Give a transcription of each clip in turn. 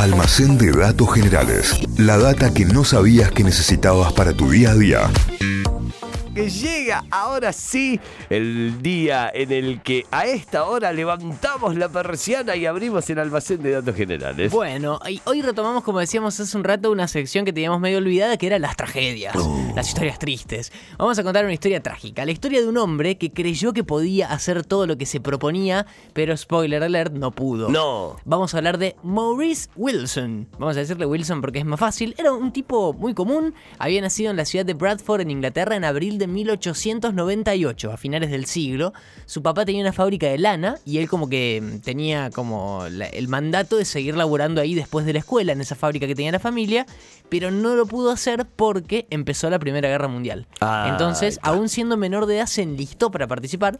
Almacén de datos generales. La data que no sabías que necesitabas para tu día a día. Llega ahora sí el día en el que a esta hora levantamos la persiana y abrimos el almacén de datos generales. Bueno, y hoy retomamos, como decíamos hace un rato, una sección que teníamos medio olvidada, que era las tragedias, las historias tristes. Vamos a contar una historia trágica, la historia de un hombre que creyó que podía hacer todo lo que se proponía, pero spoiler alert, no pudo. No. Vamos a hablar de Maurice Wilson. Vamos a decirle Wilson porque es más fácil. Era un tipo muy común, había nacido en la ciudad de Bradford, en Inglaterra, en abril de 1898, a finales del siglo. Su papá tenía una fábrica de lana y él como que mm, tenía como la- el mandato de seguir laburando ahí después de la escuela, en esa fábrica que tenía la familia, pero no lo pudo hacer porque empezó la Primera Guerra Mundial. Ah, Entonces, aún siendo menor de edad, se enlistó para participar.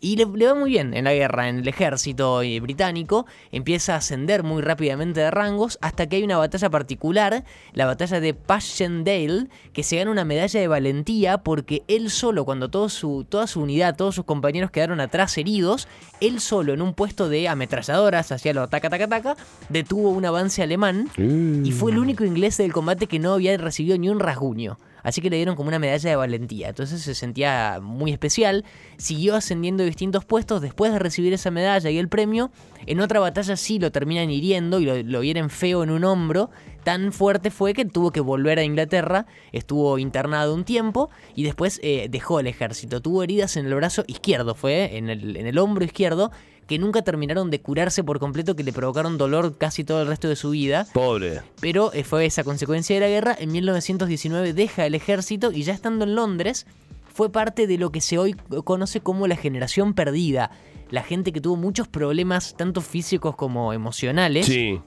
Y le, le va muy bien en la guerra, en el ejército británico. Empieza a ascender muy rápidamente de rangos hasta que hay una batalla particular, la batalla de Passchendaele, que se gana una medalla de valentía porque él solo, cuando todo su, toda su unidad, todos sus compañeros quedaron atrás heridos, él solo en un puesto de ametralladoras, hacía lo taca taca taca, detuvo un avance alemán y fue el único inglés del combate que no había recibido ni un rasguño. Así que le dieron como una medalla de valentía. Entonces se sentía muy especial. Siguió ascendiendo de distintos puestos después de recibir esa medalla y el premio. En otra batalla sí lo terminan hiriendo y lo, lo hieren feo en un hombro. Tan fuerte fue que tuvo que volver a Inglaterra. Estuvo internado un tiempo y después eh, dejó el ejército. Tuvo heridas en el brazo izquierdo, fue en el, en el hombro izquierdo que nunca terminaron de curarse por completo, que le provocaron dolor casi todo el resto de su vida. Pobre. Pero eh, fue esa consecuencia de la guerra. En 1919 deja el ejército y ya estando en Londres fue parte de lo que se hoy conoce como la generación perdida. La gente que tuvo muchos problemas, tanto físicos como emocionales, Sí.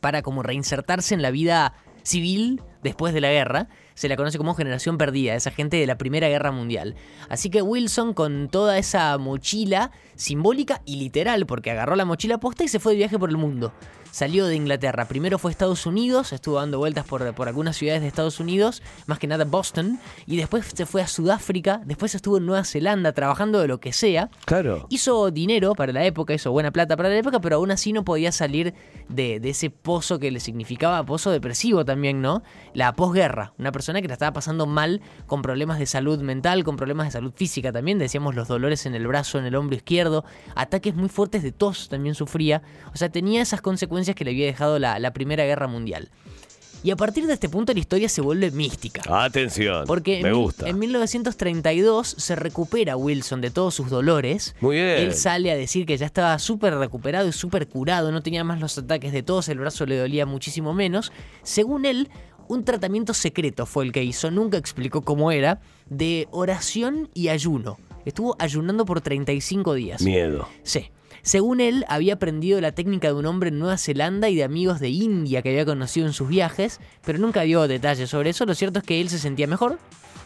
para como reinsertarse en la vida civil después de la guerra. Se la conoce como generación perdida, esa gente de la Primera Guerra Mundial. Así que Wilson, con toda esa mochila simbólica y literal, porque agarró la mochila posta y se fue de viaje por el mundo. Salió de Inglaterra, primero fue a Estados Unidos, estuvo dando vueltas por, por algunas ciudades de Estados Unidos, más que nada Boston, y después se fue a Sudáfrica, después estuvo en Nueva Zelanda trabajando de lo que sea, Claro. Hizo dinero para la época, hizo buena plata para la época, pero aún así no podía salir de, de ese pozo que le significaba, pozo depresivo también, ¿no? La posguerra. Una persona que la estaba pasando mal con problemas de salud mental, con problemas de salud física también. Decíamos los dolores en el brazo, en el hombro izquierdo, ataques muy fuertes de tos también sufría. O sea, tenía esas consecuencias que le había dejado la, la Primera Guerra Mundial. Y a partir de este punto la historia se vuelve mística. Atención. Porque Me en, gusta. en 1932 se recupera Wilson de todos sus dolores. Muy bien. Él sale a decir que ya estaba súper recuperado y súper curado, no tenía más los ataques de tos, el brazo le dolía muchísimo menos. Según él, un tratamiento secreto fue el que hizo, nunca explicó cómo era, de oración y ayuno. Estuvo ayunando por 35 días. Miedo. Sí. Según él, había aprendido la técnica de un hombre en Nueva Zelanda y de amigos de India que había conocido en sus viajes, pero nunca dio detalles sobre eso. Lo cierto es que él se sentía mejor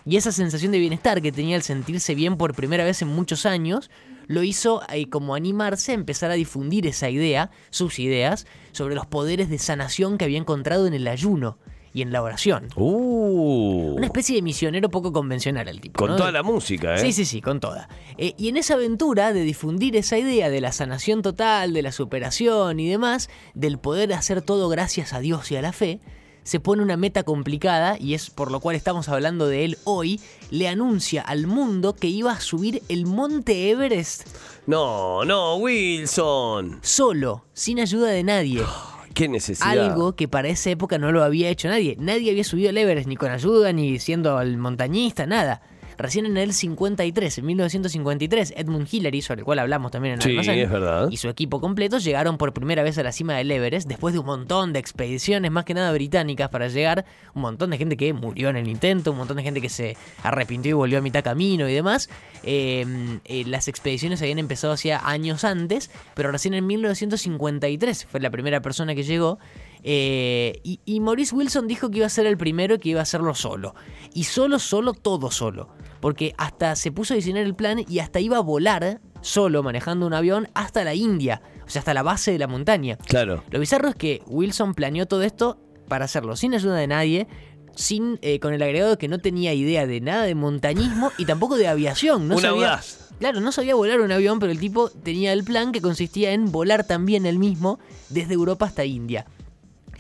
y esa sensación de bienestar que tenía al sentirse bien por primera vez en muchos años lo hizo eh, como animarse a empezar a difundir esa idea, sus ideas, sobre los poderes de sanación que había encontrado en el ayuno y en la oración. Uh. Una especie de misionero poco convencional el tipo. Con ¿no? toda la música, ¿eh? Sí, sí, sí, con toda. Eh, y en esa aventura de difundir esa idea de la sanación total, de la superación y demás, del poder hacer todo gracias a Dios y a la fe, se pone una meta complicada y es por lo cual estamos hablando de él hoy, le anuncia al mundo que iba a subir el monte Everest No, no, Wilson. solo, sin ayuda de nadie. Qué necesidad. Algo que para esa época no lo había hecho nadie. Nadie había subido el ni con ayuda, ni siendo el montañista, nada. Recién en el 53, en 1953, Edmund Hillary, sobre el cual hablamos también en el Sí, almacén, es verdad. y su equipo completo llegaron por primera vez a la cima del Everest después de un montón de expediciones, más que nada británicas, para llegar. Un montón de gente que murió en el intento, un montón de gente que se arrepintió y volvió a mitad camino y demás. Eh, eh, las expediciones habían empezado hacía años antes, pero recién en 1953 fue la primera persona que llegó. Eh, y, y Maurice Wilson dijo que iba a ser el primero que iba a hacerlo solo. Y solo, solo, todo solo. Porque hasta se puso a diseñar el plan y hasta iba a volar solo manejando un avión hasta la India. O sea, hasta la base de la montaña. Claro. Lo bizarro es que Wilson planeó todo esto para hacerlo sin ayuda de nadie, sin eh, con el agregado de que no tenía idea de nada de montañismo y tampoco de aviación. No sabía, audaz. Claro, no sabía volar un avión, pero el tipo tenía el plan que consistía en volar también él mismo desde Europa hasta India.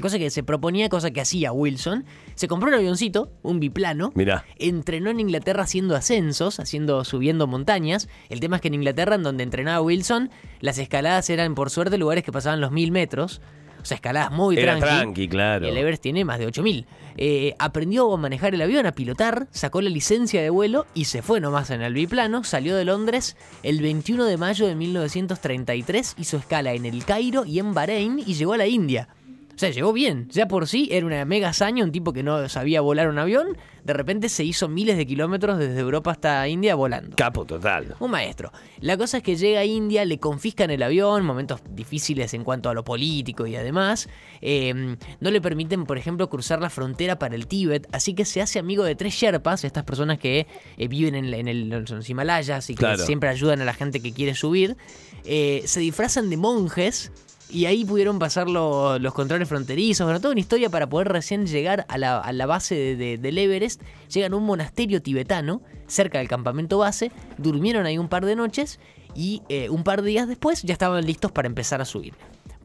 Cosa que se proponía, cosa que hacía Wilson. Se compró un avioncito, un biplano. Mirá. Entrenó en Inglaterra haciendo ascensos, haciendo, subiendo montañas. El tema es que en Inglaterra, en donde entrenaba Wilson, las escaladas eran por suerte lugares que pasaban los mil metros. O sea, escaladas muy Era tranqui. tranqui, claro. El Everest tiene más de 8000. Eh, aprendió a manejar el avión, a pilotar, sacó la licencia de vuelo y se fue nomás en el biplano. Salió de Londres el 21 de mayo de 1933, hizo escala en el Cairo y en Bahrein y llegó a la India. O sea, llegó bien. Ya por sí era una mega hazaña, un tipo que no sabía volar un avión. De repente se hizo miles de kilómetros desde Europa hasta India volando. Capo total. Un maestro. La cosa es que llega a India, le confiscan el avión, momentos difíciles en cuanto a lo político y además. eh, no le permiten, por ejemplo, cruzar la frontera para el Tíbet, así que se hace amigo de tres Sherpas, estas personas que eh, viven en, en el- en los Himalayas y que Claro. siempre ayudan a la gente que quiere subir. Eh, se disfrazan de monjes. Y ahí pudieron pasar lo- los controles fronterizos, bueno, toda una historia para poder recién llegar a la, a la base de- de- del Everest. Llegan a un monasterio tibetano cerca del campamento base, durmieron ahí un par de noches y eh, un par de días después ya estaban listos para empezar a subir.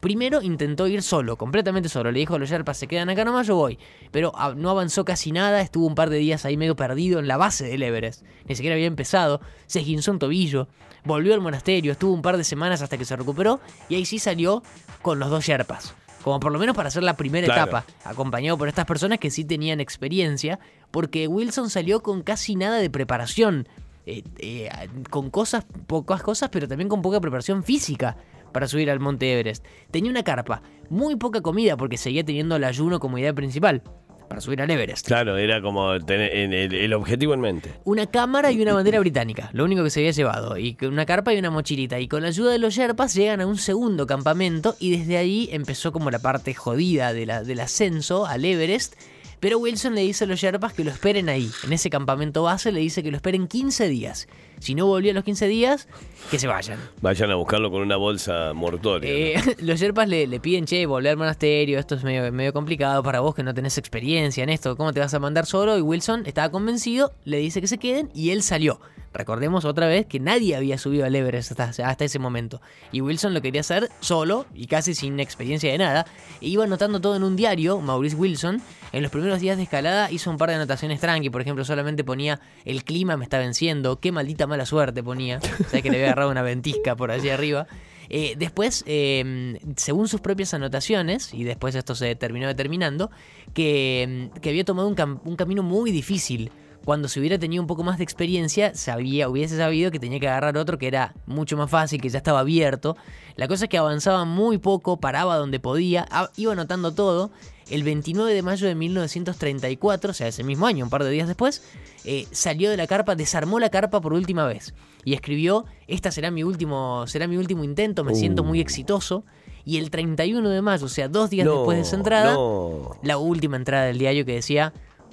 Primero intentó ir solo, completamente solo. Le dijo a los Sherpas, se quedan acá nomás, yo voy. Pero ah, no avanzó casi nada, estuvo un par de días ahí medio perdido en la base del Everest. Ni siquiera había empezado, se esguinzó un tobillo, volvió al monasterio, estuvo un par de semanas hasta que se recuperó y ahí sí salió con los dos Sherpas. Como por lo menos para hacer la primera Claro. etapa, acompañado por estas personas que sí tenían experiencia, porque Wilson salió con casi nada de preparación. eh, eh, con cosas, pocas cosas, pero también con poca preparación física para subir al monte Everest. Tenía una carpa, muy poca comida porque seguía teniendo el ayuno como idea principal para subir al Everest. Claro, era como tener en el, el objetivo en mente. Una cámara y una bandera británica, lo único que se había llevado, y una carpa y una mochilita. Y con la ayuda de los Sherpas llegan a un segundo campamento y desde ahí empezó como la parte jodida de la- del ascenso al Everest. Pero Wilson le dice a los Sherpas que lo esperen ahí, en ese campamento base, le dice que lo esperen 15 días. Si no volvían los 15 días, que se vayan. Vayan a buscarlo con una bolsa mortoria. Eh, los Sherpas le, le piden, che, volver al monasterio, esto es medio, medio complicado para vos que no tenés experiencia en esto, ¿cómo te vas a mandar solo? Y Wilson estaba convencido, le dice que se queden y él salió. Recordemos otra vez que nadie había subido al Everest hasta, ese momento. Y Wilson lo quería hacer solo y casi sin experiencia de nada. E iba anotando todo en un diario, Maurice Wilson. En los primeros días de escalada hizo un par de anotaciones tranqui. Por ejemplo, solamente ponía el clima me está venciendo. Qué maldita mala suerte ponía. Sabes que le había agarrado una ventisca por allí arriba. Eh, después, eh, según sus propias anotaciones, y después esto se terminó determinando, que, que había tomado un camino muy difícil. Cuando se hubiera tenido un poco más de experiencia, sabía, hubiese sabido que tenía que agarrar otro que era mucho más fácil, que ya estaba abierto. La cosa es que avanzaba muy poco, paraba donde podía, iba anotando todo. El 29 de mayo de 1934, o sea, ese mismo año, un par de días después, eh, salió de la carpa, desarmó la carpa por última vez y escribió: Esta será mi último, será mi último intento, me siento muy exitoso. Y el 31 de mayo, o sea, dos días No, después de esa entrada, no. la última entrada del diario que decía: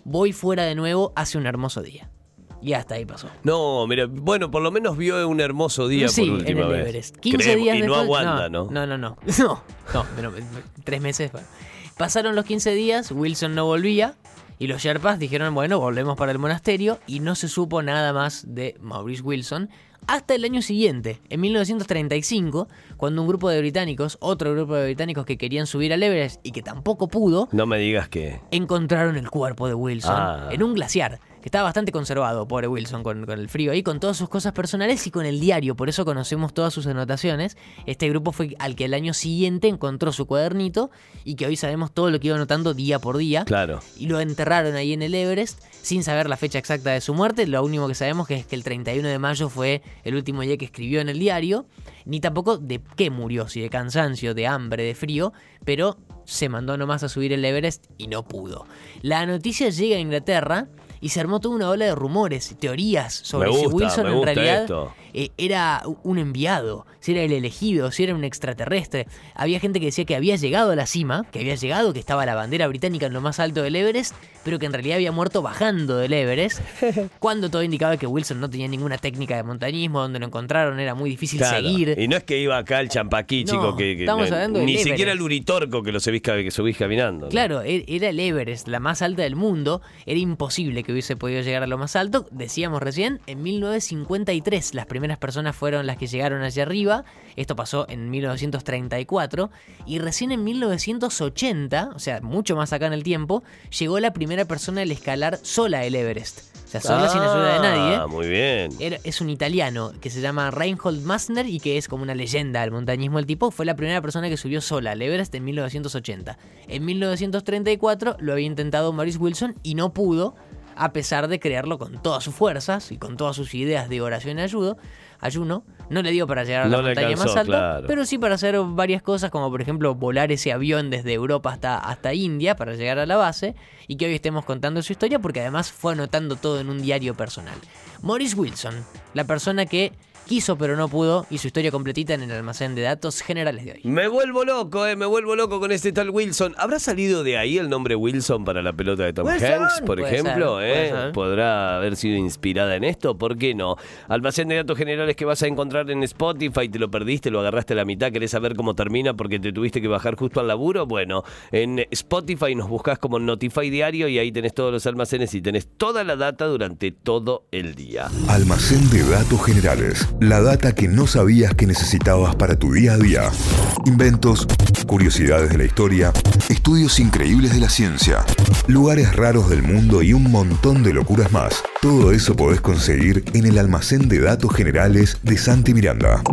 Voy fuera de nuevo, hace un hermoso día. Y hasta ahí pasó. No, mira, bueno, por lo menos vio un hermoso día sí, por última en el vez. Everest. 15 Creemos- días y no después. aguanta, ¿no? No, no, no. No, no, pero, eh, tres meses. Pasaron los 15 días, Wilson no volvía. Y los Sherpas dijeron, bueno, volvemos para el monasterio. Y no se supo nada más de Maurice Wilson. Hasta el año siguiente, en 1935, cuando un grupo de británicos, otro grupo de británicos que querían subir al Everest y que tampoco pudo, No me digas que. encontraron el cuerpo de Wilson Ah. en un glaciar, que estaba bastante conservado, pobre Wilson, con, con el frío ahí, con todas sus cosas personales y con el diario, por eso conocemos todas sus anotaciones. Este grupo fue al que el año siguiente encontró su cuadernito y que hoy sabemos todo lo que iba anotando día por día. Claro. Y lo enterraron ahí en el Everest sin saber la fecha exacta de su muerte. Lo único que sabemos que es que el 31 de mayo fue el último día que escribió en el diario. Ni tampoco de qué murió, si de cansancio, de hambre, de frío. Pero se mandó nomás a subir el Everest y no pudo. La noticia llega a Inglaterra y se armó toda una ola de rumores, teorías sobre si Wilson en realidad eh, era un enviado, si era el elegido, si era un extraterrestre. Había gente que decía que había llegado a la cima, que había llegado, que estaba la bandera británica en lo más alto del Everest, pero que en realidad había muerto bajando del Everest, cuando todo indicaba que Wilson no tenía ninguna técnica de montañismo, donde lo encontraron era muy difícil Claro. seguir. Y no es que iba acá el champaquí, No, chico, que, que- estamos hablando ni siquiera el uritorco que lo subís, que subís caminando. ¿no? Claro, e- era el Everest, la más alta del mundo. Era imposible que hubiese podido llegar a lo más alto. Decíamos recién, en 1953 las primeras personas fueron las que llegaron hacia arriba. Esto pasó en 1934. Y recién en 1980, o sea, mucho más acá en el tiempo, llegó la primera persona al escalar sola el Everest. O sea, sola sin ayuda de nadie. Ah, muy bien. Era- es un italiano que se llama Reinhold Massner y que es como una leyenda del montañismo. El tipo fue la primera persona que subió sola al Everest en 1980. En 1934 lo había intentado Maurice Wilson y no pudo, a pesar de creerlo con todas sus fuerzas y con todas sus ideas de oración y ayudo, ayuno. No le dio para llegar a la No montaña más alta, claro. pero sí para hacer varias cosas, como por ejemplo volar ese avión desde Europa hasta, hasta India para llegar a la base y que hoy estemos contando su historia porque además fue anotando todo en un diario personal. Maurice Wilson, la persona que quiso pero no pudo y su historia completita en el almacén de datos generales de hoy. Me vuelvo loco, eh, me vuelvo loco con este tal Wilson. ¿Habrá salido de ahí el nombre Wilson para la pelota de Tom Hanks, por puede ejemplo? ser, eh? ser. ¿Podrá haber sido inspirada en esto? ¿Por qué no? Almacén de datos generales que vas a encontrar en Spotify, te lo perdiste, lo agarraste a la mitad, querés saber cómo termina porque te tuviste que bajar justo al laburo. Bueno, en Spotify nos buscas como Notify Diario y ahí tenés todos los almacenes y tenés toda la data durante todo el día. Almacén de datos generales. La data que no sabías que necesitabas para tu día a día. Inventos, curiosidades de la historia, estudios increíbles de la ciencia, lugares raros del mundo y un montón de locuras más. Todo eso podés conseguir en el almacén de datos generales de Santi Miranda.